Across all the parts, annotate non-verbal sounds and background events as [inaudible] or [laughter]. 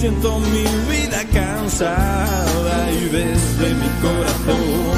siento mi vida cansada y desde mi corazón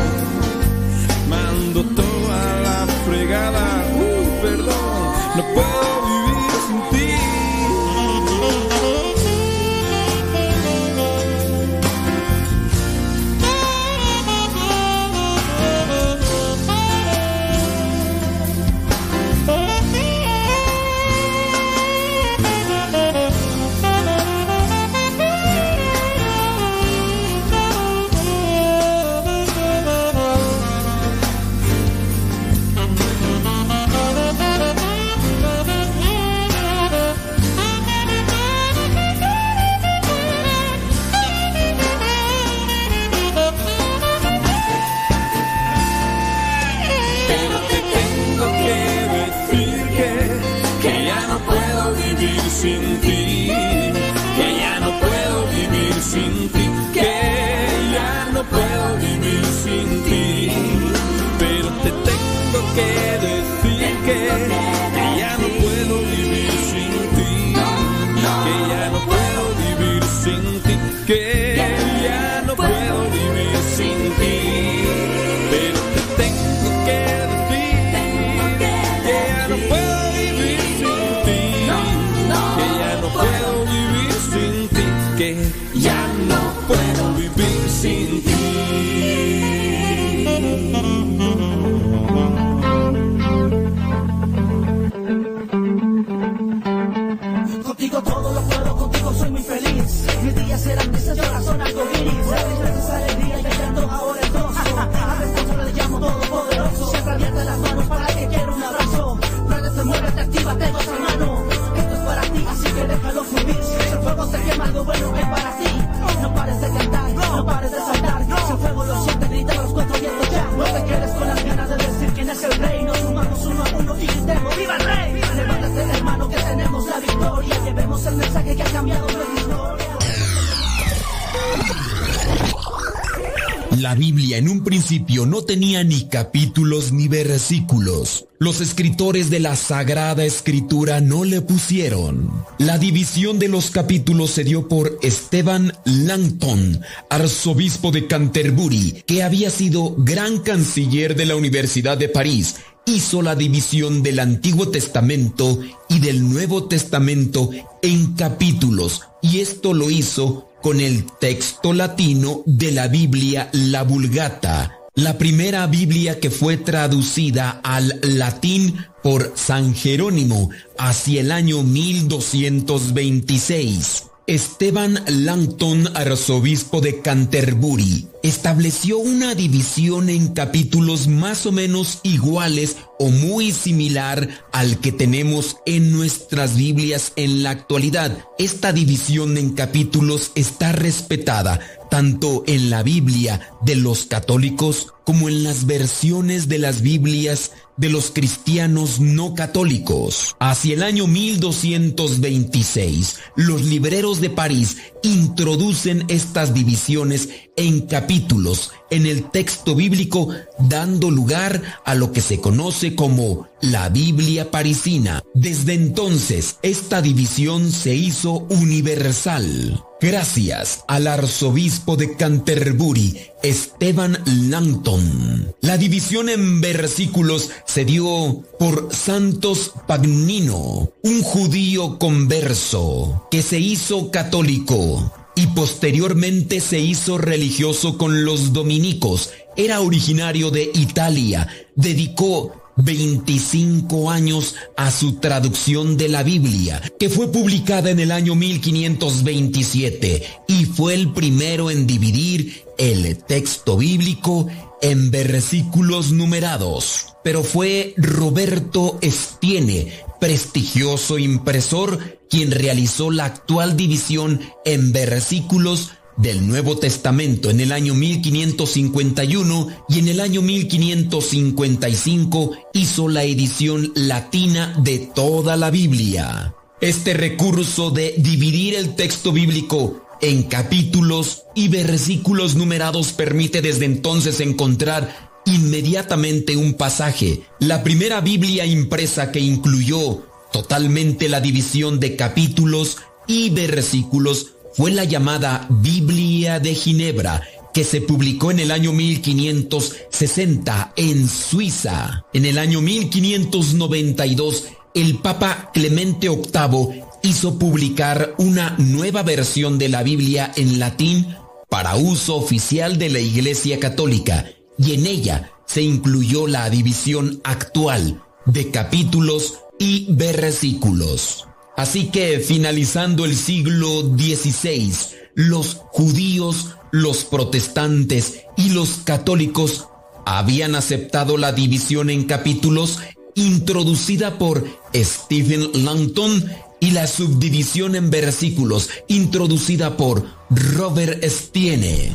no tenía ni capítulos ni versículos. Los escritores de la Sagrada Escritura no le pusieron. La división de los capítulos se dio por Esteban Langton, arzobispo de Canterbury, que había sido gran canciller de la Universidad de París. Hizo la división del Antiguo Testamento y del Nuevo Testamento en capítulos, y esto lo hizo con el texto latino de la Biblia, la Vulgata, la primera Biblia que fue traducida al latín por San Jerónimo hacia el año 1226. Esteban Langton, arzobispo de Canterbury, estableció una división en capítulos más o menos iguales o muy similar al que tenemos en nuestras Biblias en la actualidad. Esta división en capítulos está respetada tanto en la Biblia de los católicos como en las versiones de las Biblias de los cristianos no católicos. Hacia el año 1226, los libreros de París introducen estas divisiones en capítulos en el texto bíblico, dando lugar a lo que se conoce como la Biblia parisina. Desde entonces, esta división se hizo universal. Gracias al arzobispo de Canterbury, Esteban Langton. La división en versículos se dio por Santos Pagnino, un judío converso que se hizo católico y posteriormente se hizo religioso con los dominicos. Era originario de Italia. Dedicó 25 años a su traducción de la Biblia, que fue publicada en el año 1527 y fue el primero en dividir el texto bíblico en versículos numerados. Pero fue Roberto Estiene, prestigioso impresor, quien realizó la actual división en versículos del Nuevo Testamento en el año 1551 y en el año 1555 hizo la edición latina de toda la Biblia. Este recurso de dividir el texto bíblico en capítulos y versículos numerados permite desde entonces encontrar inmediatamente un pasaje. La primera Biblia impresa que incluyó totalmente la división de capítulos y versículos fue la llamada Biblia de Ginebra, que se publicó en el año 1560 en Suiza. En el año 1592, el Papa Clemente VIII hizo publicar una nueva versión de la Biblia en latín para uso oficial de la Iglesia Católica y en ella se incluyó la división actual de capítulos y versículos. Así que finalizando el siglo XVI, los judíos, los protestantes y los católicos habían aceptado la división en capítulos introducida por Stephen Langton y la subdivisión en versículos introducida por Robert Stiene.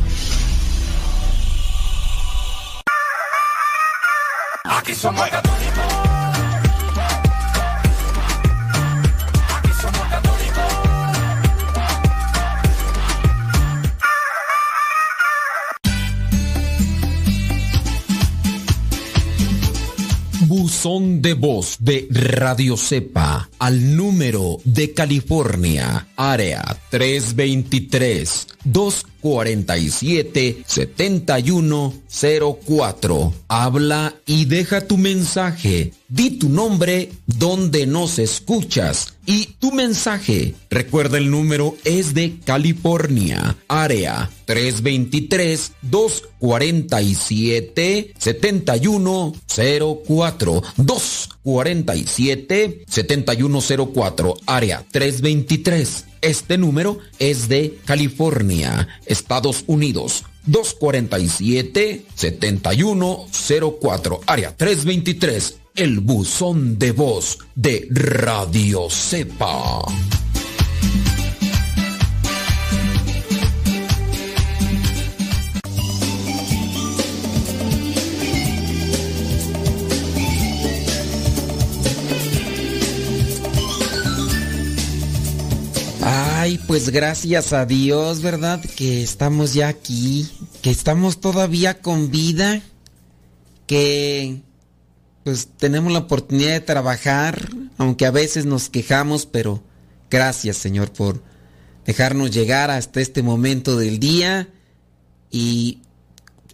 Buzón de voz de Radio Cepa al número de California, área 323 247 7104. Habla y deja tu mensaje. Di tu nombre donde nos escuchas y tu mensaje. Recuerda el número es de California, área 323 247 7104 247 7104 área 323 este número es de California, Estados Unidos. 247-7104, área 323, el buzón de voz de Radio Cepa. Ay, pues gracias a Dios, ¿verdad? Que estamos ya aquí, que estamos todavía con vida, que pues tenemos la oportunidad de trabajar, aunque a veces nos quejamos, pero gracias Señor por dejarnos llegar hasta este momento del día y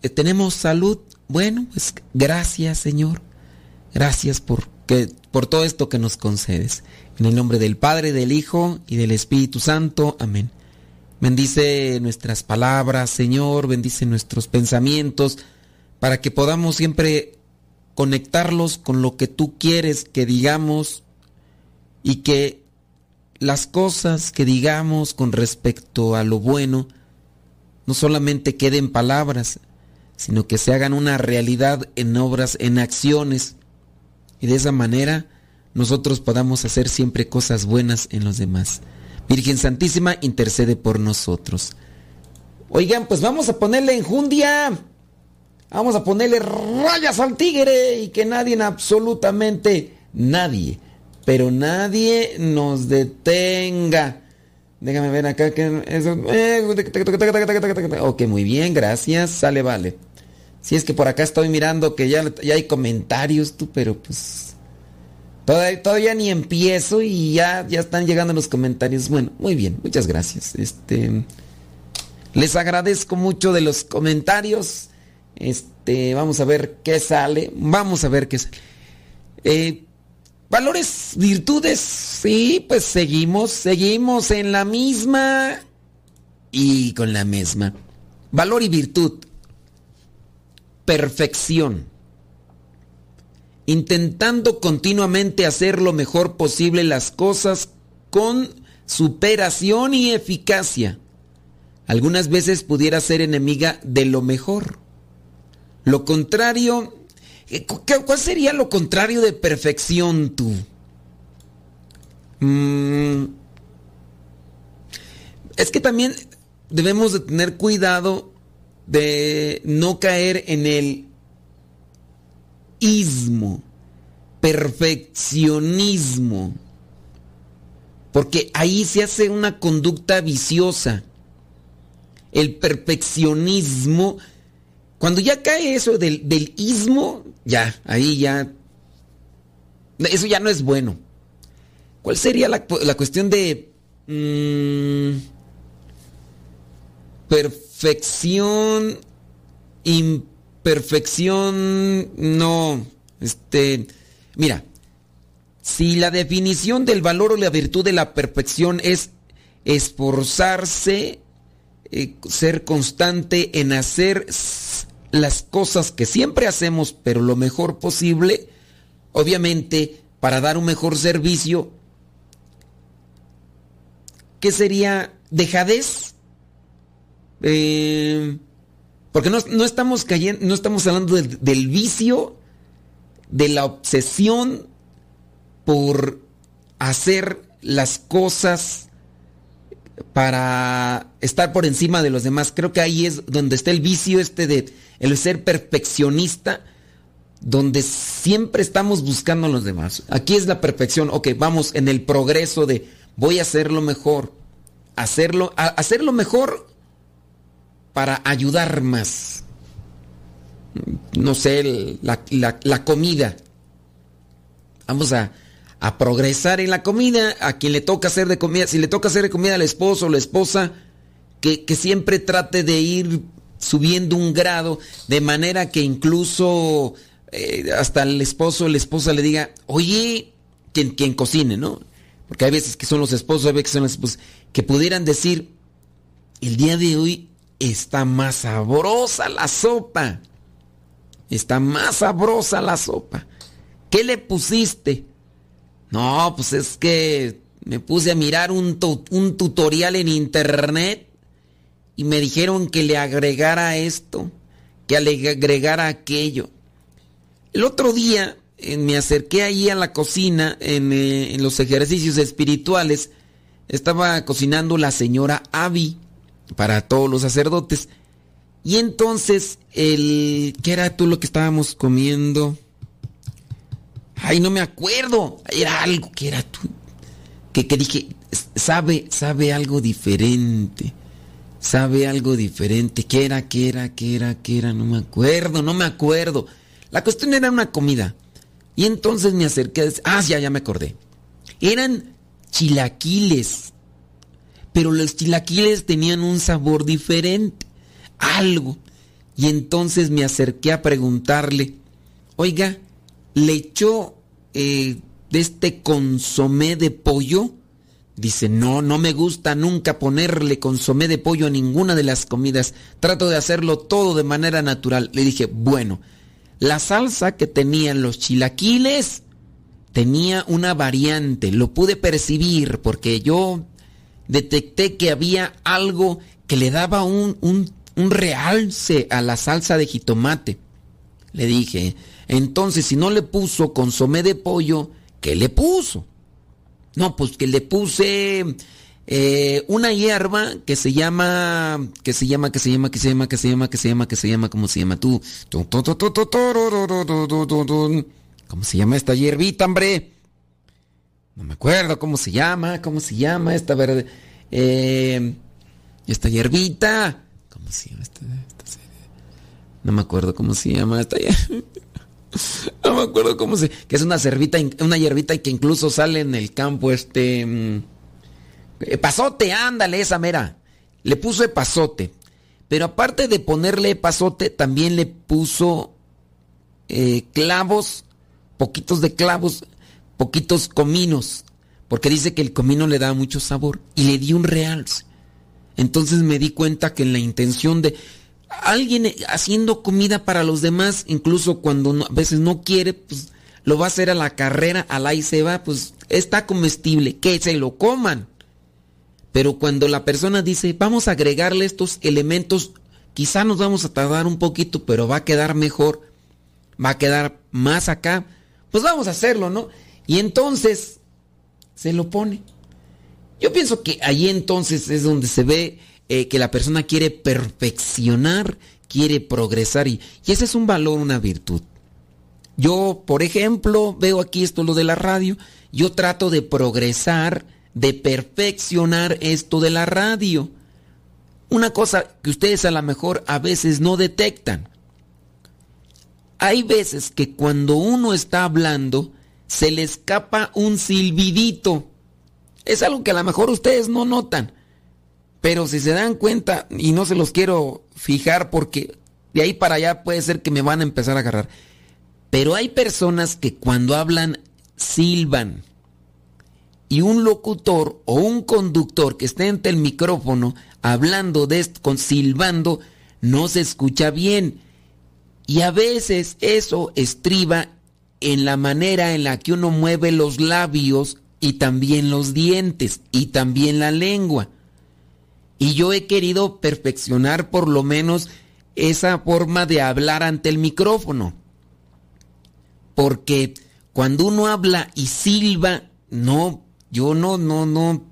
eh, tenemos salud. Bueno, pues gracias Señor, gracias por, que, por todo esto que nos concedes. En el nombre del Padre, del Hijo y del Espíritu Santo. Amén. Bendice nuestras palabras, Señor, bendice nuestros pensamientos, para que podamos siempre conectarlos con lo que tú quieres que digamos y que las cosas que digamos con respecto a lo bueno no solamente queden palabras, sino que se hagan una realidad en obras, en acciones. Y de esa manera nosotros podamos hacer siempre cosas buenas en los demás. Virgen Santísima, intercede por nosotros. Oigan, pues vamos a ponerle enjundia. Vamos a ponerle rayas al tigre y que nadie, absolutamente nadie, pero nadie nos detenga. Déjame ver acá que eso. Ok, muy bien, gracias. Sale, vale. Si es que por acá estoy mirando que ya, ya hay comentarios, tú, pero pues Todavía, ni empiezo y ya, ya están llegando los comentarios. Bueno, muy bien, muchas gracias. Este, les agradezco mucho de los comentarios. Este, vamos a ver qué sale. Vamos a ver qué sale. Eh, valores, virtudes, sí, pues seguimos, seguimos en la misma y con la misma. Valor y virtud. Perfección intentando continuamente hacer lo mejor posible las cosas con superación y eficacia. Algunas veces pudiera ser enemiga de lo mejor. Lo contrario, eh, ¿cuál sería lo contrario de perfección tú? Mm, es que también debemos de tener cuidado de no caer en el ismo, perfeccionismo, porque ahí se hace una conducta viciosa. El perfeccionismo, cuando ya cae eso del, ismo, ya, ahí ya, eso ya no es bueno. ¿Cuál sería la, cuestión de... Mm, perfección, imperfección, no. Este, mira, si la definición del valor o la virtud de la perfección es esforzarse, eh, ser constante en hacer las cosas que siempre hacemos, pero lo mejor posible, obviamente para dar un mejor servicio, ¿qué sería dejadez? Eh, porque no, estamos cayendo, no estamos hablando del vicio, de la obsesión por hacer las cosas para estar por encima de los demás. Creo que ahí es donde está el vicio este de el ser perfeccionista, donde siempre estamos buscando a los demás. Aquí es la perfección. Ok, vamos en el progreso de voy a hacerlo mejor. Hacerlo, hacerlo mejor para ayudar más. No sé, la, la comida. Vamos a, a progresar en la comida, a quien le toca hacer de comida, si le toca hacer de comida al esposo o la esposa, que, siempre trate de ir subiendo un grado, de manera que incluso eh, hasta el esposo o la esposa le diga, oye, quien, quien cocine, ¿no? Porque hay veces que son los esposos, hay veces que son las esposas, que pudieran decir, el día de hoy está más sabrosa la sopa, está más sabrosa la sopa. ¿Qué le pusiste? No, pues es que me puse a mirar un, un tutorial en internet y me dijeron que le agregara esto, que le agregara aquello. El otro día eh, me acerqué ahí a la cocina en, eh, en, los ejercicios espirituales. Estaba cocinando la señora Abby para todos los sacerdotes. Y entonces, el, ¿qué era tú lo que estábamos comiendo? Ay, no me acuerdo. Era algo que era tú. Que, que dije, sabe, sabe algo diferente. Sabe algo diferente. ¿Qué era, qué era, qué era, qué era? No me acuerdo, no me acuerdo. La cuestión era una comida. Y entonces me acerqué a decir, ah, ya, ya me acordé. Eran chilaquiles. Pero los chilaquiles tenían un sabor diferente. Algo. Y entonces me acerqué a preguntarle, oiga, le echó eh, de este consomé de pollo. Dice, no, no me gusta nunca ponerle consomé de pollo a ninguna de las comidas. Trato de hacerlo todo de manera natural. Le dije, bueno, la salsa que tenían los chilaquiles tenía una variante. Lo pude percibir porque yo detecté que había algo que le daba un, un, un realce a la salsa de jitomate. Le dije, entonces, si no le puso consomé de pollo, ¿qué le puso? No, pues que le puse eh, una hierba que se llama, que se llama, que se llama, que se llama, que se llama, que se llama, que se llama, ¿cómo se llama tú? ¿Cómo se llama esta hierbita, hombre? No me acuerdo cómo se llama, cómo se llama esta verde. Eh, esta hierbita. ¿Cómo se llama esta, esta No me acuerdo cómo se llama esta. [laughs] No me acuerdo cómo se. Que es una cervita, una hierbita que incluso sale en el campo este. Mm, pasote, ándale, esa mera. Le puso pasote. Pero aparte de ponerle pasote, también le puso eh, clavos, poquitos de clavos, poquitos cominos. Porque dice que el comino le da mucho sabor. Y le di un realce. Entonces me di cuenta que en la intención de alguien haciendo comida para los demás, incluso cuando a veces no quiere, pues lo va a hacer a la carrera, al ahí se va, pues está comestible, que se lo coman. Pero cuando la persona dice, vamos a agregarle estos elementos, quizá nos vamos a tardar un poquito, pero va a quedar mejor, va a quedar más acá, pues vamos a hacerlo, ¿no? Y entonces se lo pone. Yo pienso que ahí entonces es donde se ve eh, que la persona quiere perfeccionar, quiere progresar y, y ese es un valor, una virtud. Yo, por ejemplo, veo aquí esto lo de la radio, yo trato de progresar, de perfeccionar esto de la radio. Una cosa que ustedes a lo mejor a veces no detectan. Hay veces que cuando uno está hablando se le escapa un silbidito. Es algo que a lo mejor ustedes no notan. Pero si se dan cuenta, y no se los quiero fijar porque de ahí para allá puede ser que me van a empezar a agarrar. Pero hay personas que cuando hablan silban. Y un locutor o un conductor que esté ante el micrófono hablando de esto, con silbando, no se escucha bien. Y a veces eso estriba en la manera en la que uno mueve los labios y también los dientes y también la lengua. Y yo he querido perfeccionar por lo menos esa forma de hablar ante el micrófono. Porque cuando uno habla y silba, no, yo no, no, no.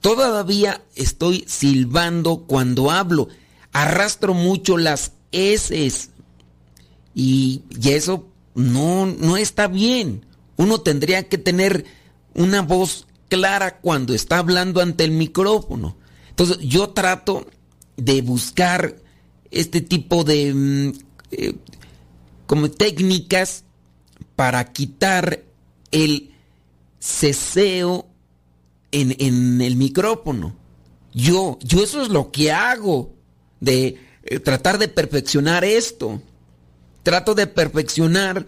Todavía estoy silbando cuando hablo. Arrastro mucho las S. Y, y eso no, no está bien. Uno tendría que tener una voz clara cuando está hablando ante el micrófono. Entonces yo trato de buscar este tipo de mm, eh, como técnicas para quitar el ceseo en, en, el micrófono. Yo, yo eso es lo que hago, de eh, tratar de perfeccionar esto. Trato de perfeccionar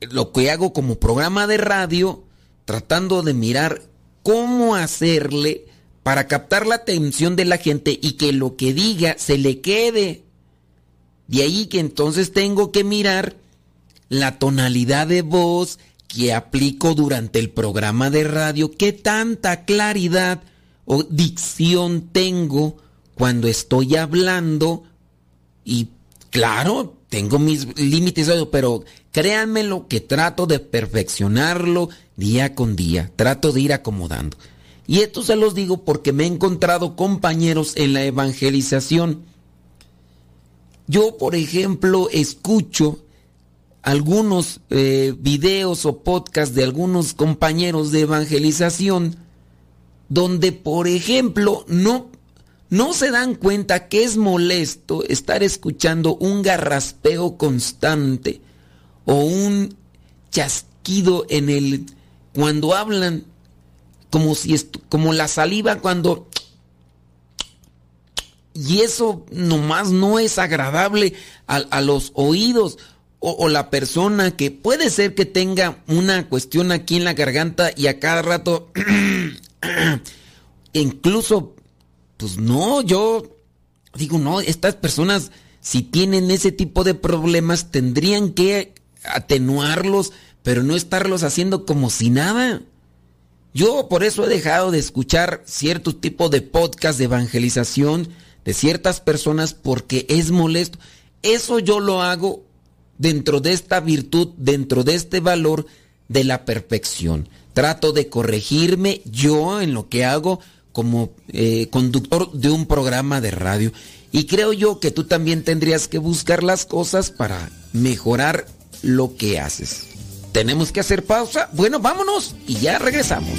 lo que hago como programa de radio, tratando de mirar cómo hacerle para captar la atención de la gente y que lo que diga se le quede. De ahí que entonces tengo que mirar la tonalidad de voz que aplico durante el programa de radio, qué tanta claridad o dicción tengo cuando estoy hablando y claro, tengo mis límites, pero créanme lo que trato de perfeccionarlo día con día, trato de ir acomodando. Y esto se los digo porque me he encontrado compañeros en la evangelización. Yo, por ejemplo, escucho algunos eh, videos o podcasts de algunos compañeros de evangelización donde, por ejemplo, no no se dan cuenta que es molesto estar escuchando un garraspeo constante o un chasquido en el cuando hablan como si como la saliva cuando y eso nomás no es agradable a, los oídos o, o, la persona que puede ser que tenga una cuestión aquí en la garganta y a cada rato [clears throat] incluso pues no, yo digo, no, estas personas si tienen ese tipo de problemas tendrían que atenuarlos, pero no estarlos haciendo como si nada. Yo por eso he dejado de escuchar cierto tipo de podcast de evangelización de ciertas personas porque es molesto. Eso yo lo hago dentro de esta virtud, dentro de este valor de la perfección. Trato de corregirme yo en lo que hago como eh, conductor de un programa de radio. Y creo yo que tú también tendrías que buscar las cosas para mejorar lo que haces. ¿Tenemos que hacer pausa? Bueno, vámonos y ya regresamos.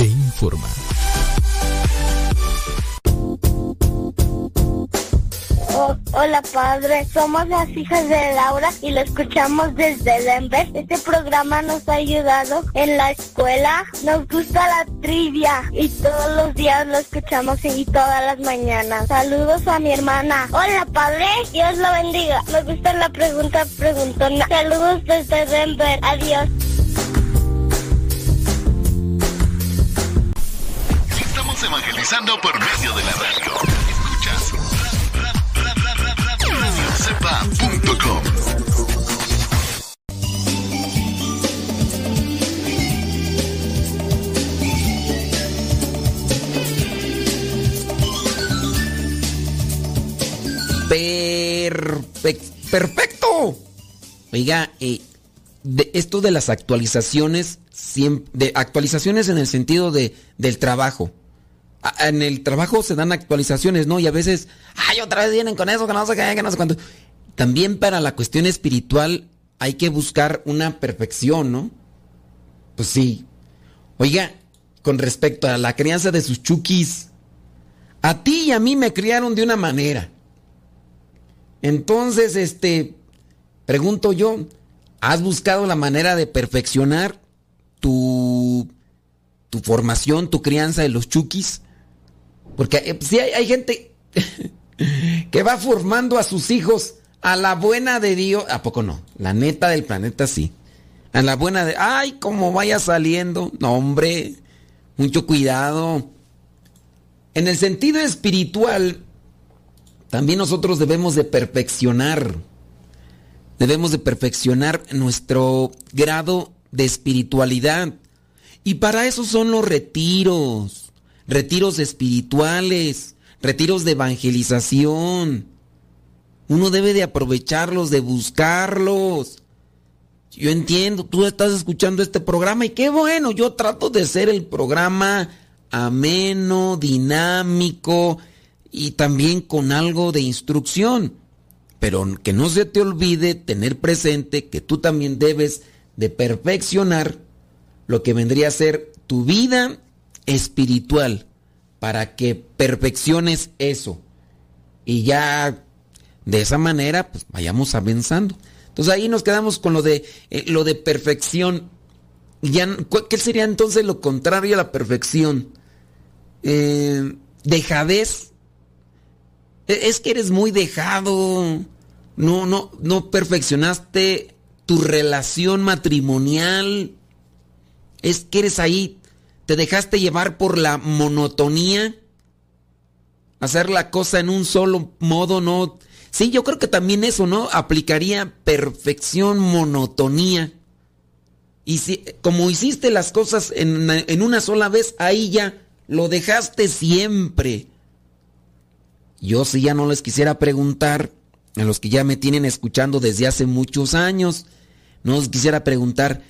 e informa. Hola padre, somos las hijas de Laura y lo escuchamos desde Denver. Este programa nos ha ayudado en la escuela. Nos gusta la trivia y todos los días lo escuchamos y todas las mañanas. Saludos a mi hermana. Hola padre, Dios lo bendiga. Me gusta la pregunta preguntona. Saludos desde Denver. Adiós. Evangelizando por medio de la radio. Escuchas radiocepa.com. perfecto. Oiga, eh, de esto de las actualizaciones, de actualizaciones en el sentido de, del trabajo. En el trabajo se dan actualizaciones, ¿no? Y a veces, ay, otra vez vienen con eso, que no sé qué, que no sé cuánto. También para la cuestión espiritual hay que buscar una perfección, ¿no? Pues sí. Oiga, con respecto a la crianza de sus chukis, a ti y a mí me criaron de una manera. Entonces, este, pregunto yo, ¿has buscado la manera de perfeccionar tu, tu formación, tu crianza de los chukis? Porque si hay, hay gente [laughs] que va formando a sus hijos a la buena de Dios. ¿A poco no? La neta del planeta sí. A la buena de... Ay, como vaya saliendo. No, hombre. Mucho cuidado. En el sentido espiritual, también nosotros debemos de perfeccionar. Debemos de perfeccionar nuestro grado de espiritualidad. Y para eso son los retiros. Retiros espirituales. Retiros de evangelización. Uno debe de aprovecharlos, de buscarlos. Yo entiendo, tú estás escuchando este programa y qué bueno, yo trato de ser el programa ameno, dinámico, y también con algo de instrucción. Pero que no se te olvide tener presente que tú también debes de perfeccionar lo que vendría a ser tu vida espiritual para que perfecciones eso. Y ya de esa manera pues vayamos avanzando. Entonces ahí nos quedamos con lo de eh, lo de perfección. Ya, ¿Qué sería entonces lo contrario a la perfección? Eh, dejadez e, es que eres muy dejado. No, no, no perfeccionaste tu relación matrimonial. Es que eres ahí. Te dejaste llevar por la monotonía. Hacer la cosa en un solo modo, no. Sí, yo creo que también eso, ¿no? Aplicaría perfección, monotonía. Y si, como hiciste las cosas en, en una sola vez, ahí ya lo dejaste siempre. Yo sí ya no les quisiera preguntar, a los que ya me tienen escuchando desde hace muchos años, no les quisiera preguntar,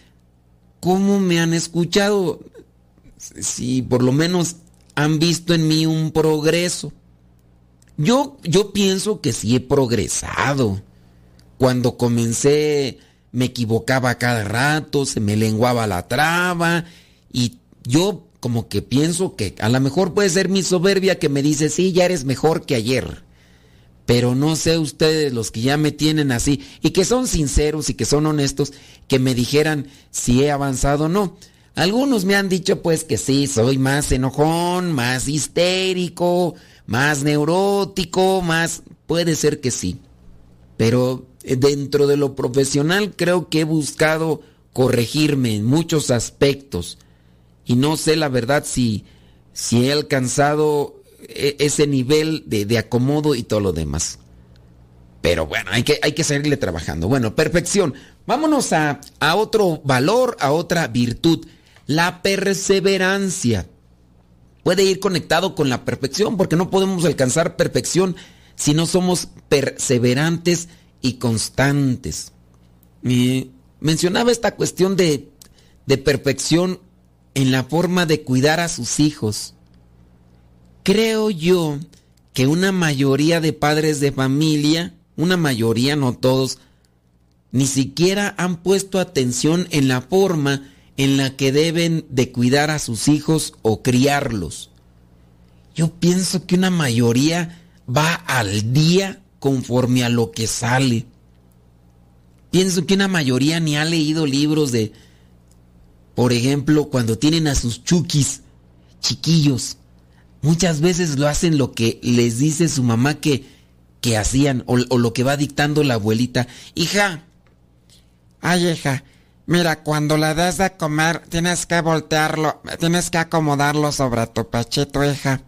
¿cómo me han escuchado? Si por lo menos han visto en mí un progreso. Yo, yo pienso que sí he progresado. Cuando comencé me equivocaba cada rato, se me lenguaba la traba y yo como que pienso que a lo mejor puede ser mi soberbia que me dice, sí, ya eres mejor que ayer. Pero no sé ustedes, los que ya me tienen así, y que son sinceros y que son honestos, que me dijeran si he avanzado o no. Algunos me han dicho pues que sí, soy más enojón, más histérico, más neurótico, más... Puede ser que sí. Pero eh, dentro de lo profesional creo que he buscado corregirme en muchos aspectos y no sé la verdad si, si he alcanzado e, ese nivel de, acomodo y todo lo demás. Pero bueno, hay que, hay que seguirle trabajando. Bueno, perfección. Vámonos a, a otro valor, a otra virtud. La perseverancia. Puede ir conectado con la perfección porque no podemos alcanzar perfección si no somos perseverantes y constantes. mencionaba esta cuestión de, de perfección en la forma de cuidar a sus hijos. Creo yo que una mayoría de padres de familia, una mayoría, no todos, ni siquiera han puesto atención en la forma en la que deben de cuidar a sus hijos o criarlos. Yo pienso que una mayoría va al día conforme a lo que sale. Pienso que una mayoría ni ha leído libros de, por ejemplo, cuando tienen a sus chukis chiquillos. Muchas veces lo hacen lo que les dice su mamá que, que hacían o, o lo que va dictando la abuelita. Hija, Ay, hija, mira, cuando le des de comer, tienes que voltearlo, tienes que acomodarlo sobre tu pechito, hija.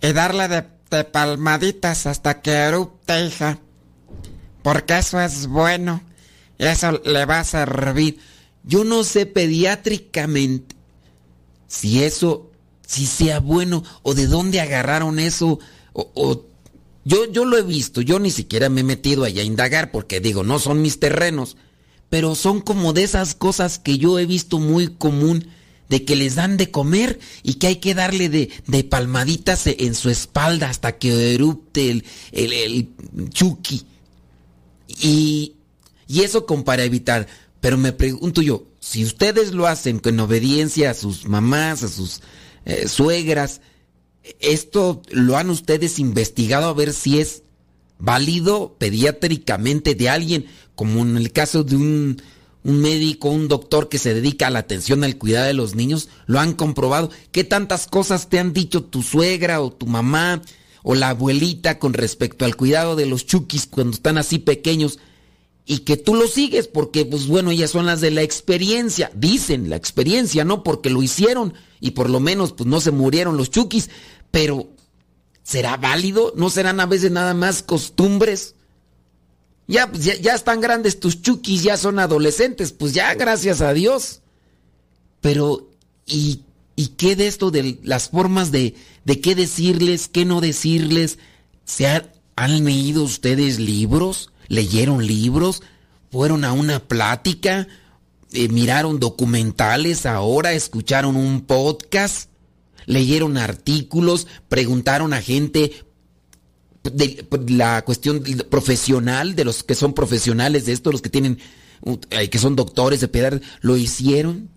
Y darle de, palmaditas hasta que erupte, hija. Porque eso es bueno. Eso le va a servir. yo no sé pediátricamente si eso, si sea bueno o de dónde agarraron eso o, o- yo, yo lo he visto, yo ni siquiera me he metido allá a indagar porque digo, no son mis terrenos, pero son como de esas cosas que yo he visto muy común de que les dan de comer y que hay que darle de, de palmaditas en su espalda hasta que erupte el, el, chuki. Y, y eso como para evitar. Pero me pregunto yo, si ustedes lo hacen con obediencia a sus mamás, a sus eh, suegras, ¿esto lo han ustedes investigado a ver si es válido pediátricamente de alguien, como en el caso de un, un médico, un doctor que se dedica a la atención al cuidado de los niños? ¿Lo han comprobado? ¿Qué tantas cosas te han dicho tu suegra o tu mamá o la abuelita con respecto al cuidado de los chukis cuando están así pequeños? y que tú lo sigues porque pues bueno ellas son las de la experiencia dicen la experiencia no porque lo hicieron y por lo menos pues no se murieron los chukis pero será válido no serán a veces nada más costumbres ya ya, ya están grandes tus chukis ya son adolescentes pues ya gracias a Dios. Pero y y qué de esto de las formas de de qué decirles qué no decirles se han, han leído ustedes libros leyeron libros, fueron a una plática, eh, miraron documentales ahora, escucharon un podcast, leyeron artículos, preguntaron a gente de, la cuestión profesional, de los que son profesionales de esto, los que tienen, eh, que son doctores de pedar, ¿lo hicieron?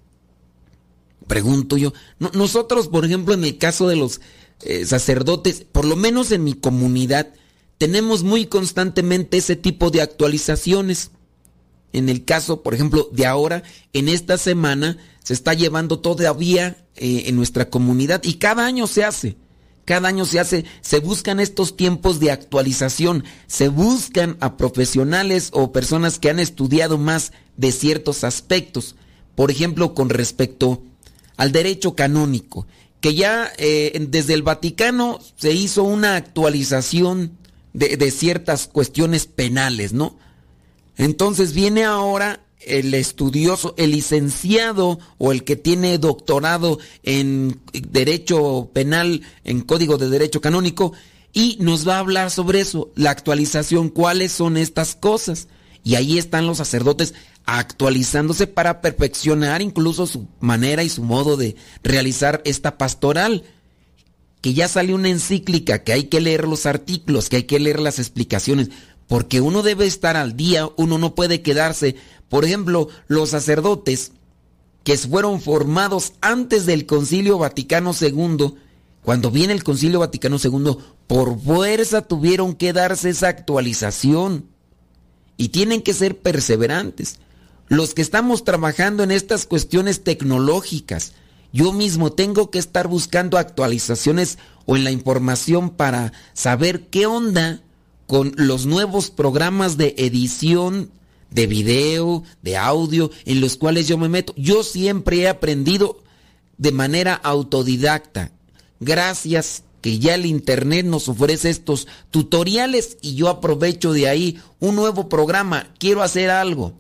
Pregunto yo. No, nosotros, por ejemplo, en el caso de los eh, sacerdotes, por lo menos en mi comunidad, tenemos muy constantemente ese tipo de actualizaciones. En el caso, por ejemplo, de ahora, en esta semana se está llevando todavía eh, en nuestra comunidad y cada año se hace. Cada año se hace, se buscan estos tiempos de actualización, se buscan a profesionales o personas que han estudiado más de ciertos aspectos. Por ejemplo, con respecto al derecho canónico, que ya eh, desde el Vaticano se hizo una actualización de, de, ciertas cuestiones penales, ¿no? Entonces viene ahora el estudioso, el licenciado o el que tiene doctorado en derecho penal, en código de derecho canónico, y nos va a hablar sobre eso, la actualización, cuáles son estas cosas. Y ahí están los sacerdotes actualizándose para perfeccionar incluso su manera y su modo de realizar esta pastoral que ya sale una encíclica, que hay que leer los artículos, que hay que leer las explicaciones, porque uno debe estar al día, uno no puede quedarse. Por ejemplo, los sacerdotes que fueron formados antes del Concilio Vaticano II, cuando viene el Concilio Vaticano II, por fuerza tuvieron que darse esa actualización y tienen que ser perseverantes. Los que estamos trabajando en estas cuestiones tecnológicas, yo mismo tengo que estar buscando actualizaciones o en la información para saber qué onda con los nuevos programas de edición de video, de audio, en los cuales yo me meto. Yo siempre he aprendido de manera autodidacta. Gracias que ya el Internet nos ofrece estos tutoriales y yo aprovecho de ahí un nuevo programa. Quiero hacer algo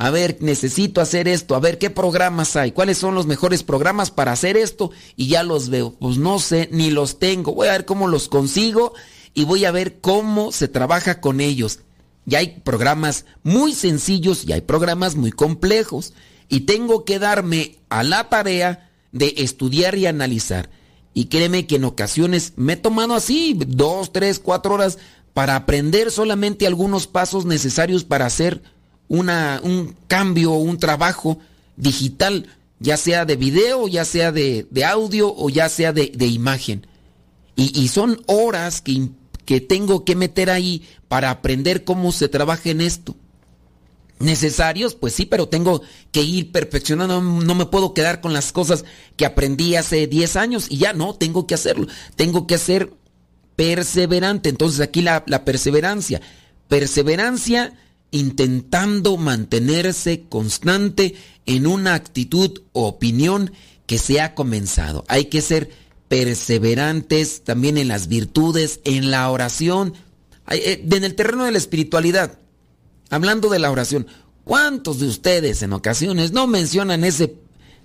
a ver, necesito hacer esto, a ver qué programas hay, cuáles son los mejores programas para hacer esto y ya los veo. Pues no sé, ni los tengo. Voy a ver cómo los consigo y voy a ver cómo se trabaja con ellos. Y hay programas muy sencillos y hay programas muy complejos. Y tengo que darme a la tarea de estudiar y analizar. Y créeme que en ocasiones me he tomado así, dos, tres, cuatro horas para aprender solamente algunos pasos necesarios para hacer una, un cambio, un trabajo digital, ya sea de video, ya sea de, de audio o ya sea de, de imagen. Y, y, son horas que, que tengo que meter ahí para aprender cómo se trabaja en esto. ¿Necesarios? Pues sí, pero tengo que ir perfeccionando. No me puedo quedar con las cosas que aprendí hace 10 años y ya no, tengo que hacerlo. Tengo que ser perseverante. Entonces aquí la, la perseverancia. Perseverancia intentando mantenerse constante en una actitud o opinión que se ha comenzado. Hay que ser perseverantes también en las virtudes, en la oración, eh, en el terreno de la espiritualidad. Hablando de la oración, ¿cuántos de ustedes en ocasiones no mencionan ese,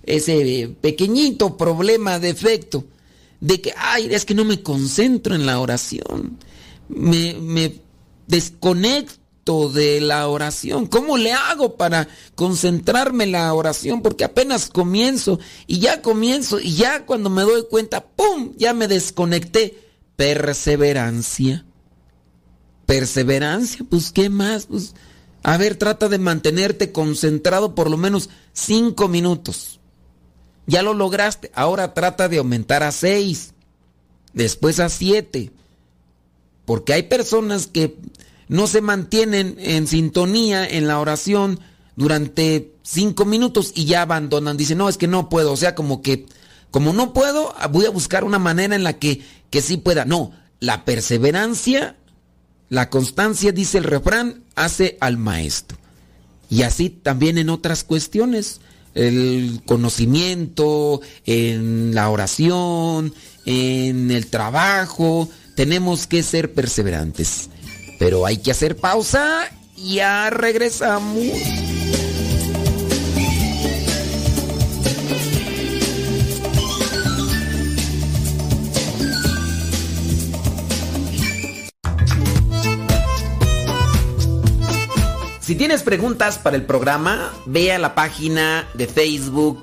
ese pequeñito problema, defecto, de que, ay, es que no me concentro en la oración, me, me desconecto? De la oración. ¿Cómo le hago para concentrarme en la oración? Porque apenas comienzo y ya comienzo y ya cuando me doy cuenta, ¡pum! Ya me desconecté. Perseverancia. Perseverancia, pues ¿qué más? Pues, a ver, trata de mantenerte concentrado por lo menos cinco minutos. Ya lo lograste. Ahora trata de aumentar a seis. Después a siete. Porque hay personas que no se mantienen en sintonía en la oración durante cinco minutos y ya abandonan. Dicen, no, es que no puedo. O sea, como que, como no puedo, voy a buscar una manera en la que, que sí pueda. No, la perseverancia, la constancia, dice el refrán, hace al maestro. Y así también en otras cuestiones, el conocimiento, en la oración, en el trabajo, tenemos que ser perseverantes. Pero hay que hacer pausa. Ya regresamos. Si tienes preguntas para el programa, ve a la página de Facebook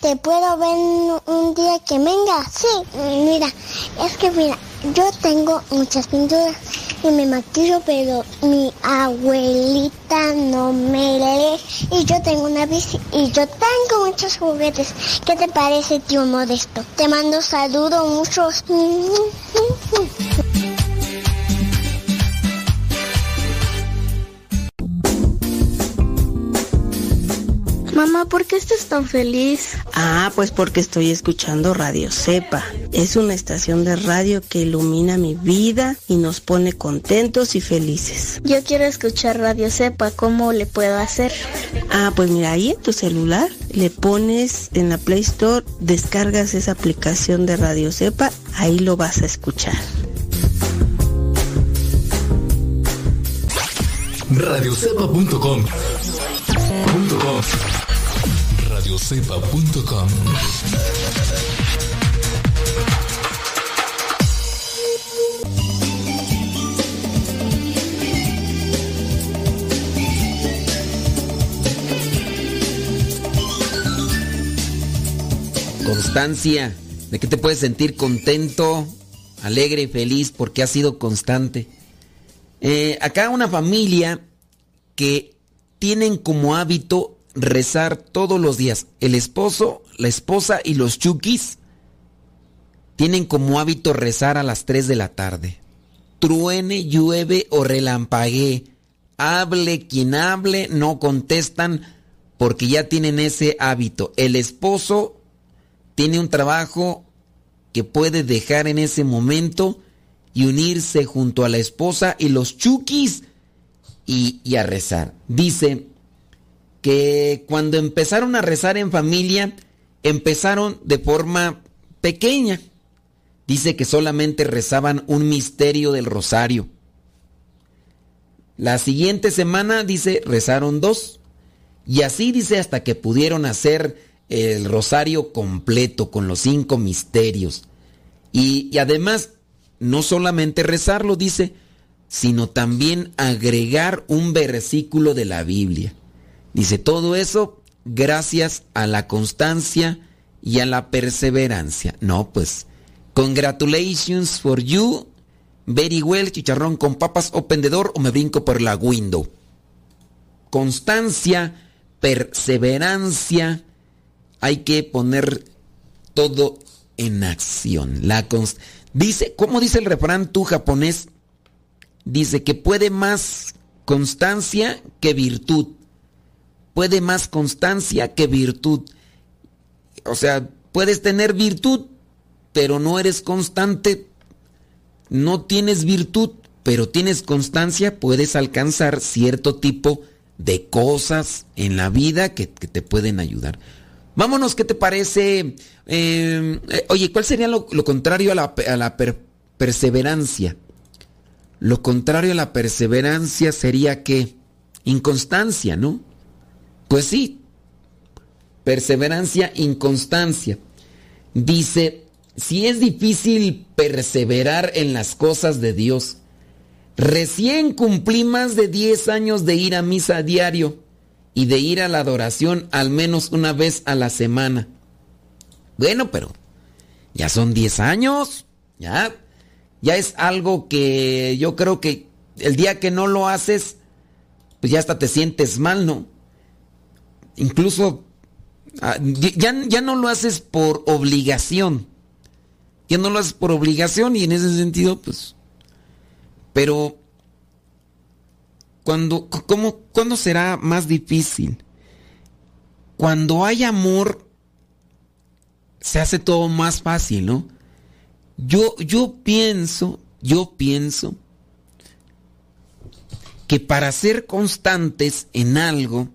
¿Te puedo ver un día que venga? Sí, mira, es que mira, yo tengo muchas pinturas y me maquillo, pero mi abuelita no me lee. Y yo tengo una bici y yo tengo muchos juguetes. ¿Qué te parece, tío Modesto? Te mando saludos muchos. Mamá, ¿por qué estás tan feliz? Ah, pues porque estoy escuchando Radio Cepa. Es una estación de radio que ilumina mi vida y nos pone contentos y felices. Yo quiero escuchar Radio Cepa, ¿cómo le puedo hacer? Ah, pues mira, ahí en tu celular le pones en la Play Store, descargas esa aplicación de Radio Cepa, ahí lo vas a escuchar. radiocepa.com radiocepa.com Constancia, ¿de qué te puedes sentir contento, alegre y feliz porque has sido constante? Eh, acá una familia que tienen como hábito rezar todos los días. El esposo, la esposa y los chukis tienen como hábito rezar a las 3 de la tarde. Truene, llueve o relampaguee. Hable quien hable, no contestan porque ya tienen ese hábito. El esposo tiene un trabajo que puede dejar en ese momento y unirse junto a la esposa y los chukis y, y a rezar. Dice que cuando empezaron a rezar en familia, empezaron de forma pequeña. Dice que solamente rezaban un misterio del rosario. La siguiente semana, dice, rezaron dos. Y así dice hasta que pudieron hacer el rosario completo con los cinco misterios. Y, además, no solamente rezarlo, dice, sino también agregar un versículo de la Biblia. Dice, todo eso gracias a la constancia y a la perseverancia. No, pues, congratulations for you. Very well, chicharrón con papas o pendedor o me brinco por la window. Constancia, perseverancia, hay que poner todo en acción. La dice, ¿cómo dice el refrán tú japonés? Dice que puede más constancia que virtud. Puede más constancia que virtud. O sea, puedes tener virtud, pero no eres constante. No tienes virtud, pero tienes constancia, puedes alcanzar cierto tipo de cosas en la vida que, te pueden ayudar. Vámonos, ¿qué te parece? Eh, eh, oye, ¿cuál sería lo, contrario a la, perseverancia? Lo contrario a la perseverancia sería que inconstancia, ¿no? Pues sí, perseverancia, inconstancia. Dice, si es difícil perseverar en las cosas de Dios, recién cumplí más de 10 años de ir a misa a diario y de ir a la adoración al menos una vez a la semana. Bueno, pero ya son 10 años, ya ya es algo que yo creo que el día que no lo haces, pues ya hasta te sientes mal, ¿no? Incluso ah, ya, ya no lo haces por obligación. Ya no lo haces por obligación y en ese sentido, pues... Pero... Cuando, ¿cómo, ¿Cuándo será más difícil? Cuando hay amor, se hace todo más fácil, ¿no? Yo, yo pienso, yo pienso que para ser constantes en algo,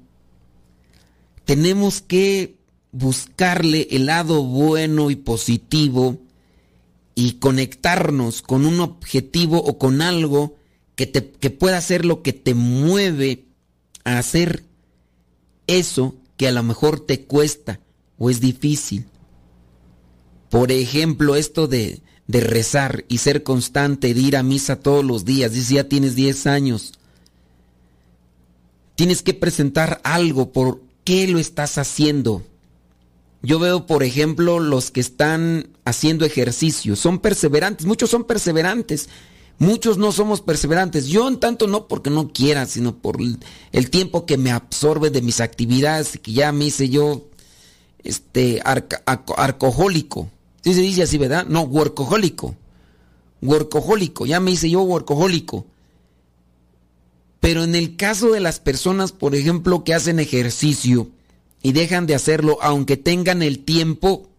tenemos que buscarle el lado bueno y positivo y conectarnos con un objetivo o con algo que, te, que pueda ser lo que te mueve a hacer eso que a lo mejor te cuesta o es difícil. Por ejemplo, esto de, de rezar y ser constante, de ir a misa todos los días. Dice, ya tienes 10 años. Tienes que presentar algo por qué lo estás haciendo. Yo veo, por ejemplo, los que están haciendo ejercicio. Son perseverantes, muchos son perseverantes. Muchos no somos perseverantes. Yo en tanto no porque no quiera, sino por el tiempo que me absorbe de mis actividades, que ya me hice yo este arcojólico. Sí se dice así, ¿verdad? No, workahólico. Workahólico, ya me hice yo workahólico. Pero en el caso de las personas, por ejemplo, que hacen ejercicio y dejan de hacerlo aunque tengan el tiempo,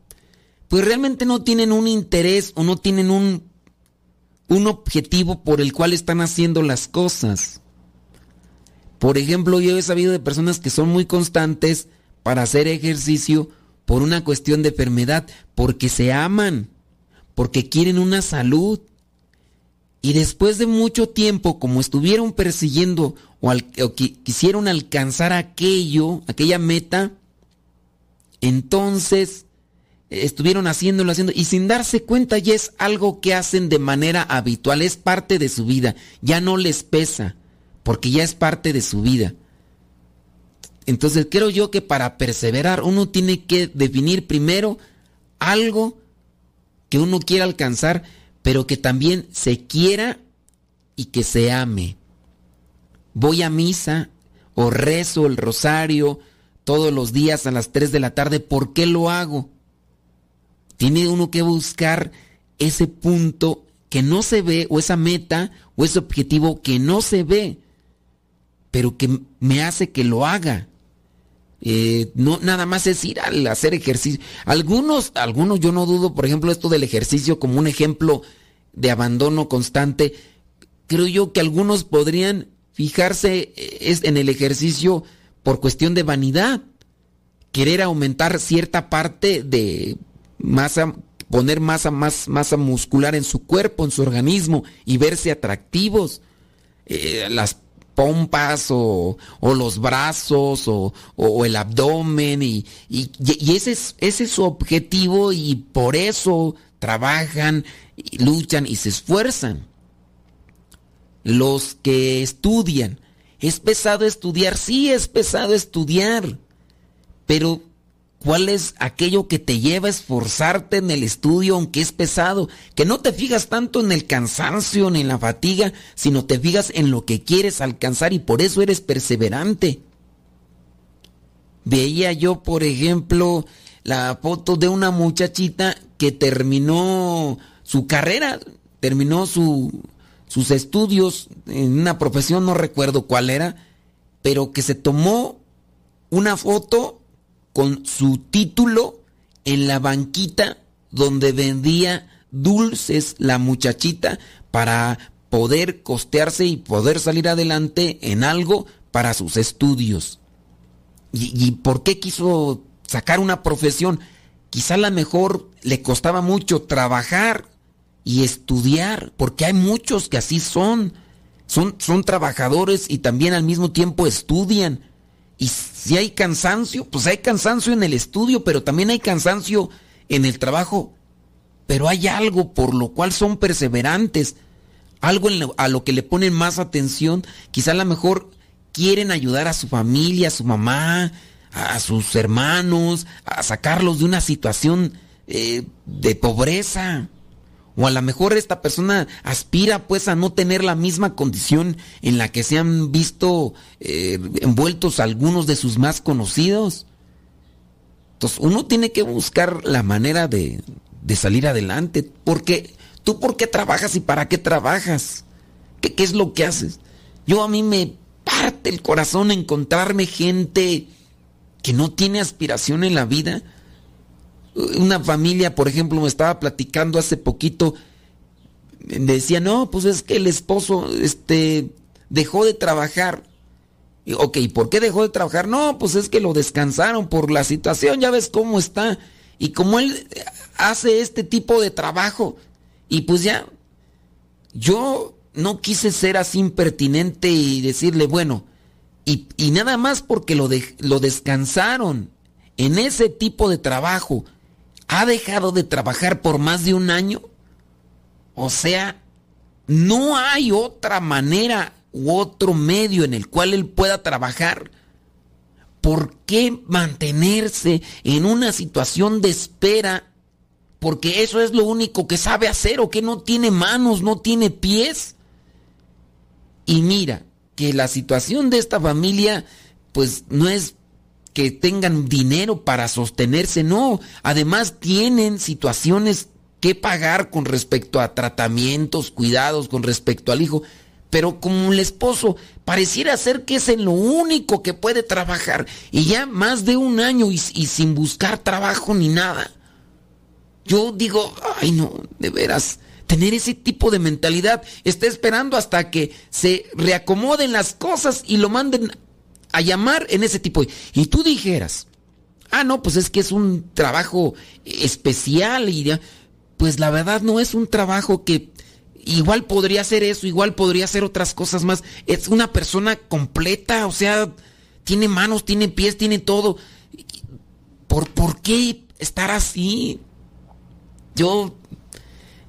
pues realmente no tienen un interés o no tienen un, un objetivo por el cual están haciendo las cosas. Por ejemplo, yo he sabido de personas que son muy constantes para hacer ejercicio por una cuestión de enfermedad, porque se aman, porque quieren una salud. Y después de mucho tiempo, como estuvieron persiguiendo o, quisieron alcanzar aquello, aquella meta, entonces eh, estuvieron haciéndolo, haciendo, y sin darse cuenta ya es algo que hacen de manera habitual, es parte de su vida, ya no les pesa, porque ya es parte de su vida. Entonces creo yo que para perseverar uno tiene que definir primero algo que uno quiera alcanzar, pero que también se quiera y que se ame. Voy a misa o rezo el rosario todos los días a las 3 de la tarde. ¿Por qué lo hago? Tiene uno que buscar ese punto que no se ve o esa meta o ese objetivo que no se ve, pero que me hace que lo haga. Eh, no nada más es ir al hacer ejercicio. Algunos, algunos yo no dudo, por ejemplo, esto del ejercicio como un ejemplo de abandono constante. Creo yo que algunos podrían fijarse eh, en el ejercicio por cuestión de vanidad, querer aumentar cierta parte de masa, poner masa, más masa muscular en su cuerpo, en su organismo y verse atractivos. Eh, las pompas o, los brazos o, el abdomen y, ese, es, ese es su objetivo y por eso trabajan, luchan y se esfuerzan. Los que estudian. Es pesado estudiar, sí es pesado estudiar, pero ¿cuál es aquello que te lleva a esforzarte en el estudio aunque es pesado? Que no te fijas tanto en el cansancio ni en la fatiga, sino te fijas en lo que quieres alcanzar y por eso eres perseverante. Veía yo, por ejemplo, la foto de una muchachita que terminó su carrera, terminó su, sus estudios en una profesión, no recuerdo cuál era, pero que se tomó una foto con su título en la banquita donde vendía dulces la muchachita para poder costearse y poder salir adelante en algo para sus estudios. ¿Y, y por qué quiso sacar una profesión? Quizá a la mejor le costaba mucho trabajar y estudiar, porque hay muchos que así son. Son, son trabajadores y también al mismo tiempo estudian. Y si hay cansancio, pues hay cansancio en el estudio, pero también hay cansancio en el trabajo. Pero hay algo por lo cual son perseverantes, algo a lo que le ponen más atención. Quizá a lo mejor quieren ayudar a su familia, a su mamá, a sus hermanos, a sacarlos de una situación eh, de pobreza. O a lo mejor esta persona aspira pues a no tener la misma condición en la que se han visto eh, envueltos algunos de sus más conocidos. Entonces uno tiene que buscar la manera de, de salir adelante. Porque tú por qué trabajas y para qué trabajas. ¿Qué, ¿Qué es lo que haces? Yo a mí me parte el corazón encontrarme gente que no tiene aspiración en la vida una familia, por ejemplo, me estaba platicando hace poquito, decía, no, pues es que el esposo, este, dejó de trabajar. Y, ok, ¿por qué dejó de trabajar? No, pues es que lo descansaron por la situación, ya ves cómo está. Y como él hace este tipo de trabajo, y pues ya, yo no quise ser así impertinente y decirle, bueno, y, nada más porque lo, lo descansaron en ese tipo de trabajo, ha dejado de trabajar por más de un año. O sea, no hay otra manera u otro medio en el cual él pueda trabajar. ¿Por qué mantenerse en una situación de espera? Porque eso es lo único que sabe hacer o que no tiene manos, no tiene pies. Y mira, que la situación de esta familia pues no es que tengan dinero para sostenerse, no. Además tienen situaciones que pagar con respecto a tratamientos, cuidados, con respecto al hijo. Pero como el esposo pareciera ser que es en lo único que puede trabajar y ya más de un año y, y sin buscar trabajo ni nada. Yo digo, ay no, de veras, tener ese tipo de mentalidad, está esperando hasta que se reacomoden las cosas y lo manden a llamar en ese tipo. Y tú dijeras, ah, no, pues es que es un trabajo especial y ya, pues la verdad no es un trabajo que igual podría hacer eso, igual podría hacer otras cosas más. Es una persona completa, o sea, tiene manos, tiene pies, tiene todo. ¿Por, por qué estar así? Yo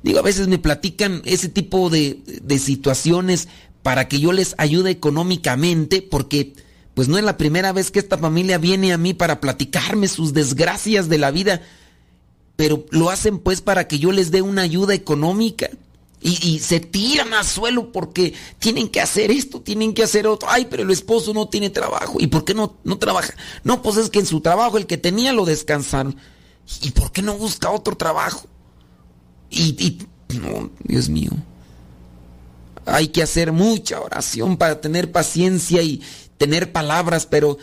digo, a veces me platican ese tipo de, de situaciones para que yo les ayude económicamente, porque pues no es la primera vez que esta familia viene a mí para platicarme sus desgracias de la vida, pero lo hacen pues para que yo les dé una ayuda económica. Y, se tiran al suelo porque tienen que hacer esto, tienen que hacer otro. Ay, pero el esposo no tiene trabajo. ¿Y por qué no, no trabaja? No, pues es que en su trabajo el que tenía lo descansaron. ¿Y por qué no busca otro trabajo? Y, y no, Dios mío. Hay que hacer mucha oración para tener paciencia y tener palabras, pero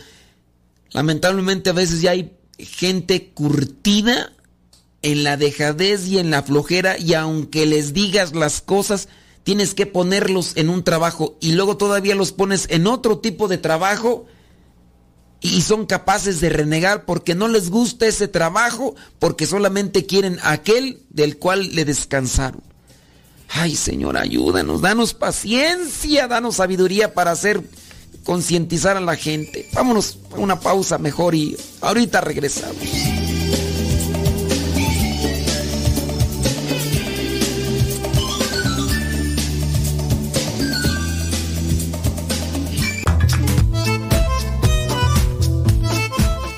lamentablemente a veces ya hay gente curtida en la dejadez y en la flojera y aunque les digas las cosas, tienes que ponerlos en un trabajo y luego todavía los pones en otro tipo de trabajo y son capaces de renegar porque no les gusta ese trabajo, porque solamente quieren aquel del cual le descansaron. Ay Señor, ayúdanos, danos paciencia, danos sabiduría para hacer concientizar a la gente. Vámonos a una pausa mejor y ahorita regresamos.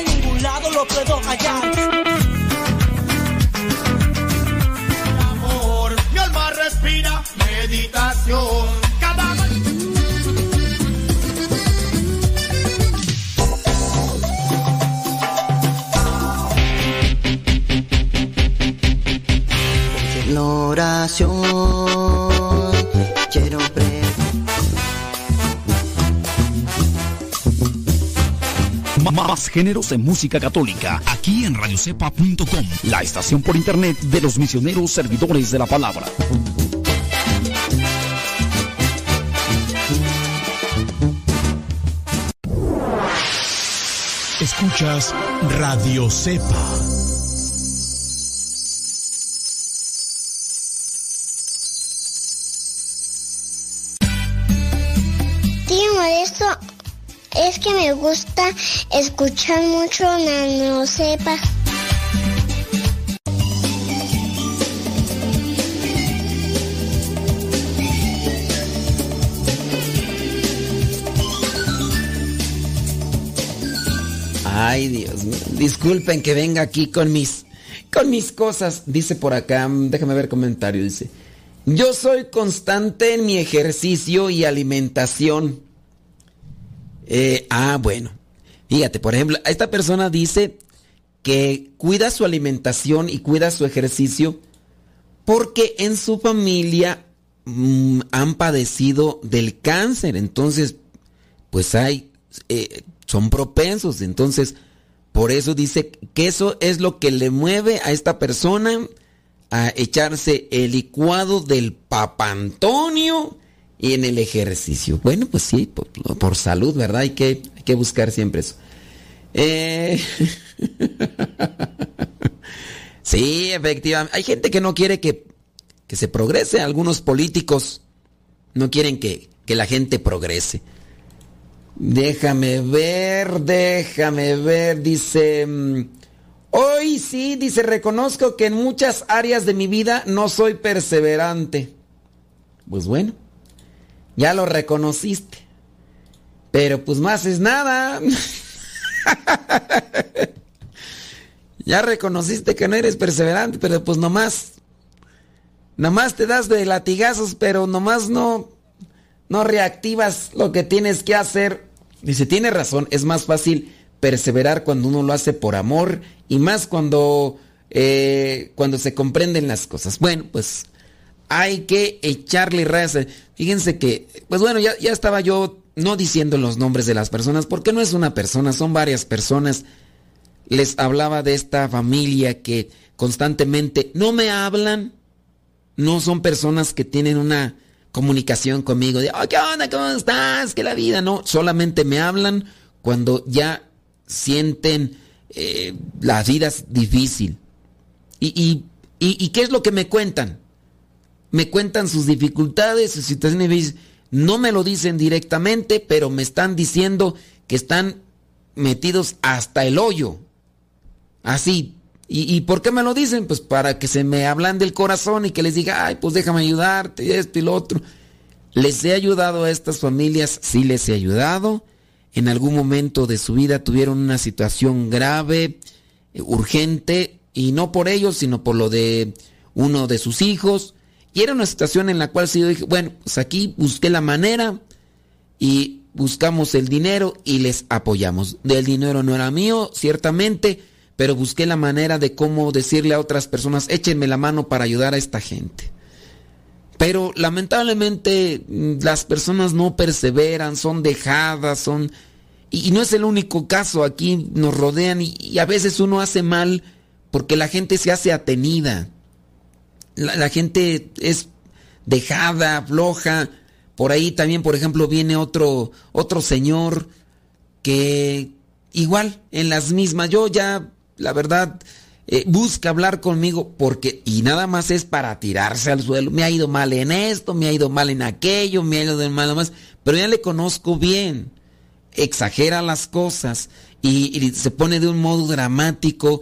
En ningún lado lo puedo hallar. Amor, mi alma respira meditación. Más géneros en música católica, aquí en radiocepa.com, la estación por internet de los misioneros servidores de la palabra. Escuchas Radio Cepa. Me gusta escuchar mucho Nano Sepa. Ay, Dios mío. Disculpen que venga aquí con mis con mis cosas. Dice por acá, déjame ver comentario, dice. Yo soy constante en mi ejercicio y alimentación. Eh, ah, bueno. Fíjate, por ejemplo, esta persona dice que cuida su alimentación y cuida su ejercicio porque en su familia mm, han padecido del cáncer. Entonces, pues hay, eh, son propensos. Entonces, por eso dice que eso es lo que le mueve a esta persona a echarse el licuado del Papa Antonio y en el ejercicio. Bueno, pues sí, por, salud, ¿verdad? Hay que, hay que buscar siempre eso. Eh... [laughs] sí, efectivamente. Hay gente que no quiere que, que se progrese. Algunos políticos no quieren que, que la gente progrese. Déjame ver, déjame ver, dice... Hoy sí, dice, reconozco que en muchas áreas de mi vida no soy perseverante. Pues bueno, ya lo reconociste. Pero pues no haces nada. [laughs] ya reconociste que no eres perseverante, pero pues nomás, nomás te das de latigazos, pero nomás no, no reactivas lo que tienes que hacer. Dice, tiene razón, es más fácil perseverar cuando uno lo hace por amor y más cuando, eh, cuando se comprenden las cosas. Bueno, pues hay que echarle raza. Fíjense que, pues bueno, ya, ya estaba yo no diciendo los nombres de las personas, porque no es una persona, son varias personas. Les hablaba de esta familia que constantemente no me hablan, no son personas que tienen una comunicación conmigo de, ¿qué onda? ¿Cómo estás? Que la vida, no, solamente me hablan cuando ya sienten eh, la vida es difícil. Y, y, ¿Y qué es lo que me cuentan? Me cuentan sus dificultades, sus situaciones. No me lo dicen directamente, pero me están diciendo que están metidos hasta el hoyo. Así. ¿Y, ¿Y, por qué me lo dicen? Pues para que se me hablan del corazón y que les diga, ay, pues déjame ayudarte, esto y lo otro. ¿Les he ayudado a estas familias? Sí, les he ayudado. En algún momento de su vida tuvieron una situación grave, urgente, y no por ellos, sino por lo de uno de sus hijos. Y era una situación en la cual sí yo dije, bueno, pues aquí busqué la manera y buscamos el dinero y les apoyamos. El dinero no era mío, ciertamente, pero busqué la manera de cómo decirle a otras personas, échenme la mano para ayudar a esta gente. Pero lamentablemente las personas no perseveran, son dejadas, son... Y, no es el único caso, aquí nos rodean y a veces uno hace mal porque la gente se hace atenida la, gente es dejada, floja. Por ahí también, por ejemplo, viene otro, otro señor que igual, en las mismas, yo ya, la verdad, eh, busca hablar conmigo porque, y nada más es para tirarse al suelo. Me ha ido mal en esto, me ha ido mal en aquello, me ha ido mal más, pero ya le conozco bien. Exagera las cosas y, se pone de un modo dramático.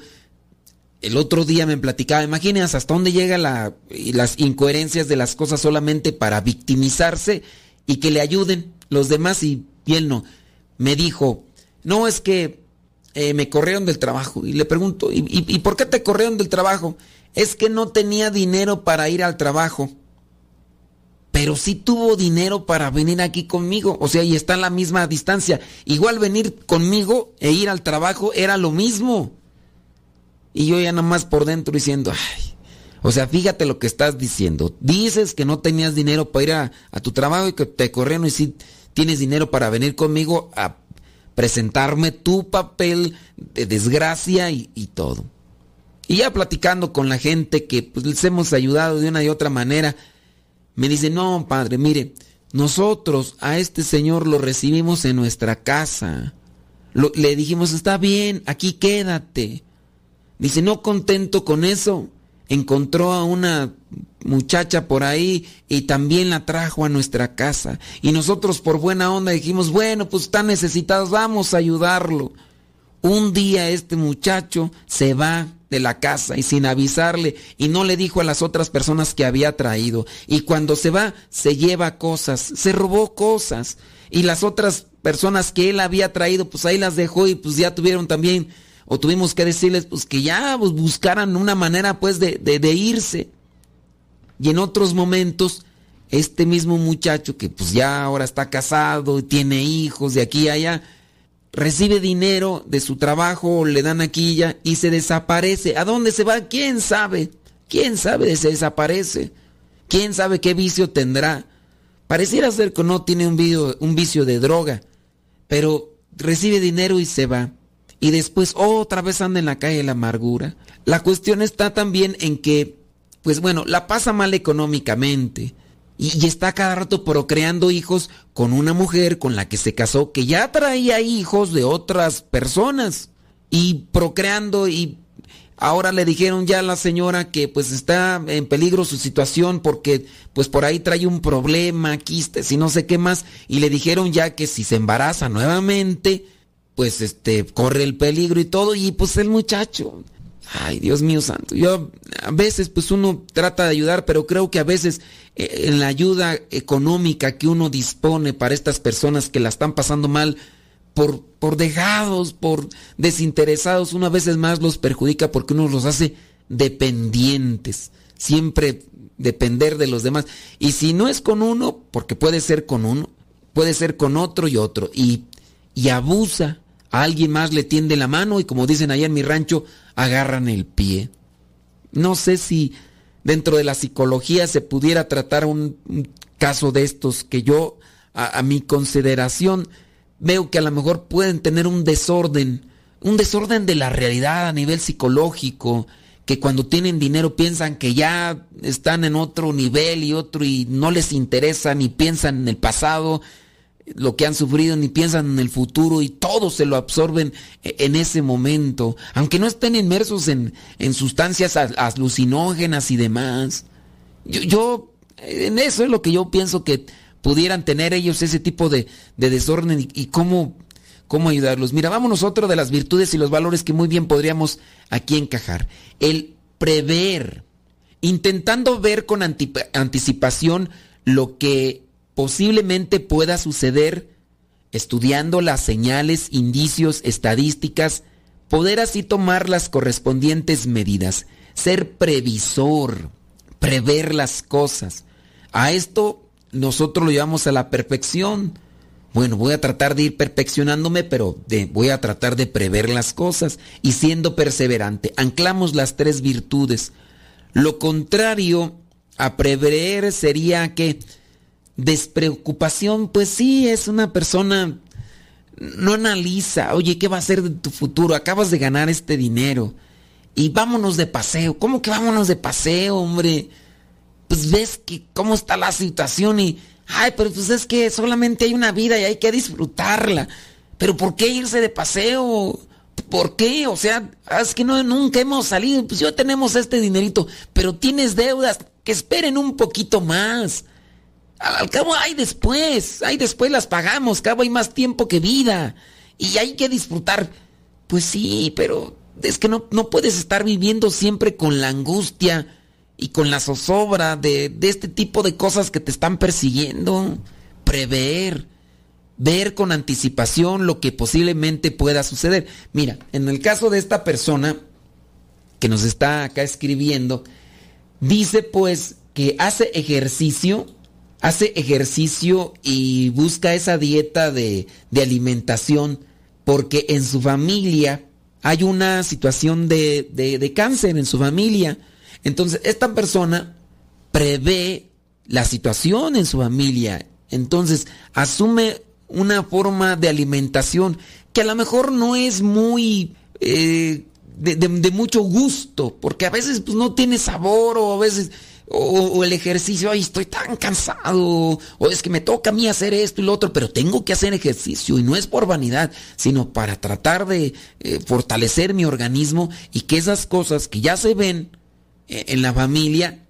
El otro día me platicaba, imagínense hasta dónde llega la, y las incoherencias de las cosas solamente para victimizarse y que le ayuden los demás y bien no. Me dijo, no es que eh, me corrieron del trabajo. Y le pregunto, ¿y, por qué te corrieron del trabajo? Es que no tenía dinero para ir al trabajo. Pero sí tuvo dinero para venir aquí conmigo. O sea, y está en la misma distancia. Igual venir conmigo e ir al trabajo era lo mismo. Y yo ya nada más por dentro diciendo, ay, o sea, fíjate lo que estás diciendo. Dices que no tenías dinero para ir a, a tu trabajo y que te corrieron y sí tienes dinero para venir conmigo a presentarme tu papel de desgracia y, todo. Y ya platicando con la gente que pues, les hemos ayudado de una y otra manera, me dice, no, padre, mire, nosotros a este señor lo recibimos en nuestra casa. le dijimos, está bien, aquí quédate. Dice, no contento con eso, encontró a una muchacha por ahí y también la trajo a nuestra casa. Y nosotros por buena onda dijimos, bueno, pues están necesitados, vamos a ayudarlo. Un día este muchacho se va de la casa y sin avisarle y no le dijo a las otras personas que había traído. Y cuando se va, se lleva cosas, se robó cosas. Y las otras personas que él había traído, pues ahí las dejó y pues ya tuvieron también o tuvimos que decirles pues que ya pues, buscaran una manera pues de, de, irse. Y en otros momentos, este mismo muchacho que pues ya ahora está casado y tiene hijos de aquí a allá, recibe dinero de su trabajo, le dan aquí ya y se desaparece. ¿A dónde se va? ¿Quién sabe? ¿Quién sabe? Se desaparece. ¿Quién sabe qué vicio tendrá? Pareciera ser que no tiene un, un vicio de droga, pero recibe dinero y se va y después otra vez anda en la calle de la amargura. La cuestión está también en que, pues bueno, la pasa mal económicamente y, está cada rato procreando hijos con una mujer con la que se casó que ya traía hijos de otras personas y procreando y ahora le dijeron ya a la señora que pues está en peligro su situación porque pues por ahí trae un problema, quistes y no sé qué más y le dijeron ya que si se embaraza nuevamente pues este corre el peligro y todo y pues el muchacho ay Dios mío santo yo a veces pues uno trata de ayudar pero creo que a veces eh, en la ayuda económica que uno dispone para estas personas que la están pasando mal por por dejados por desinteresados uno a veces más los perjudica porque uno los hace dependientes siempre depender de los demás. Y si no es con uno porque puede ser con uno puede ser con otro y otro y y abusa a alguien más le tiende la mano y como dicen allá en mi rancho, agarran el pie. No sé si dentro de la psicología se pudiera tratar un, caso de estos que yo, a, mi consideración, veo que a lo mejor pueden tener un desorden, un desorden de la realidad a nivel psicológico, que cuando tienen dinero piensan que ya están en otro nivel y otro y no les interesa ni piensan en el pasado lo que han sufrido ni piensan en el futuro y todo se lo absorben e-, en ese momento, aunque no estén inmersos en, sustancias alucinógenas y demás. Yo, en eso es lo que yo pienso que pudieran tener ellos ese tipo de, desorden y, cómo, cómo ayudarlos. Mira, vámonos otro de las virtudes y los valores que muy bien podríamos aquí encajar. El prever, intentando ver con anticipación lo que posiblemente pueda suceder estudiando las señales, indicios, estadísticas, poder así tomar las correspondientes medidas, ser previsor, prever las cosas. A esto nosotros lo llevamos a la perfección. Bueno, voy a tratar de ir perfeccionándome, pero voy a tratar de prever las cosas y siendo perseverante. Anclamos las tres virtudes. Lo contrario a prever sería que Despreocupación, pues sí, es una persona, no analiza, oye, ¿qué va a hacer de tu futuro? Acabas de ganar este dinero y vámonos de paseo. ¿Cómo que vámonos de paseo, hombre? pues ves que cómo está la situación y, ay, pero pues es que solamente hay una vida y hay que disfrutarla. Pero ¿por qué irse de paseo? ¿Por qué? O sea, es que no, nunca hemos salido, pues ya tenemos este dinerito, pero tienes deudas, que esperen un poquito más. Al, cabo hay después, hay después las pagamos, cabo hay más tiempo que vida y hay que disfrutar. Pues sí, pero es que no, no puedes estar viviendo siempre con la angustia y con la zozobra de, de este tipo de cosas que te están persiguiendo. Prever, ver con anticipación lo que posiblemente pueda suceder. Mira, en el caso de esta persona que nos está acá escribiendo, dice pues que hace ejercicio, hace ejercicio y busca esa dieta de, de alimentación porque en su familia hay una situación de, de, cáncer en su familia. Entonces, esta persona prevé la situación en su familia. Entonces, asume una forma de alimentación que a lo mejor no es muy eh, de, de, mucho gusto, porque a veces pues, no tiene sabor o a veces o, el ejercicio, ay, estoy tan cansado, o es que me toca a mí hacer esto y lo otro, pero tengo que hacer ejercicio y no es por vanidad, sino para tratar de eh, fortalecer mi organismo y que esas cosas que ya se ven eh, en la familia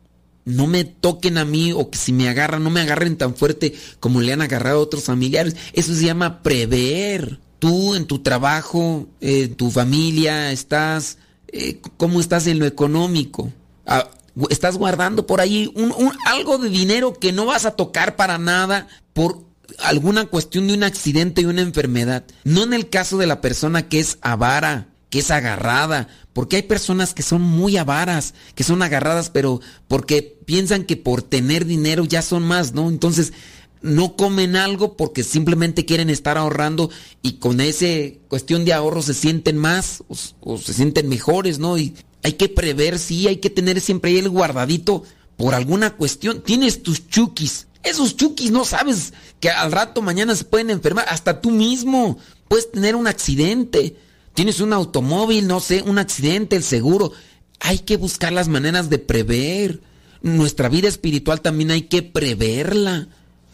no me toquen a mí o que si me agarran no me agarren tan fuerte como le han agarrado a otros familiares. Eso se llama prever. Tú en tu trabajo, en tu familia, estás, eh, ¿cómo estás en lo económico? Ah, estás guardando por ahí un, algo de dinero que no vas a tocar para nada por alguna cuestión de un accidente y una enfermedad. No en el caso de la persona que es avara, que es agarrada, porque hay personas que son muy avaras, que son agarradas, pero porque piensan que por tener dinero ya son más, ¿no? Entonces no comen algo porque simplemente quieren estar ahorrando y con esa cuestión de ahorro se sienten más o, se sienten mejores, ¿no? Hay que prever, sí, hay que tener siempre ahí el guardadito por alguna cuestión. Tienes tus chukis. Esos chukis no sabes que al rato mañana se pueden enfermar. Hasta tú mismo puedes tener un accidente. Tienes un automóvil, no sé, un accidente, el seguro. Hay que buscar las maneras de prever. Nuestra vida espiritual también hay que preverla.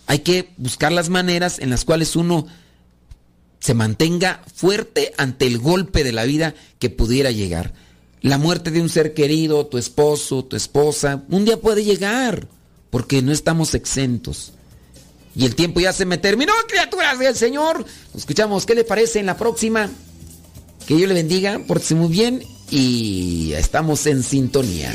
Hay que buscar las maneras en las cuales uno se mantenga fuerte ante el golpe de la vida que pudiera llegar la muerte de un ser querido, tu esposo, tu esposa, un día puede llegar, porque no estamos exentos. Y el tiempo ya se me terminó, criaturas del Señor. escuchamos, ¿qué le parece en la próxima? Que Dios le bendiga, pórtese muy bien y estamos en sintonía.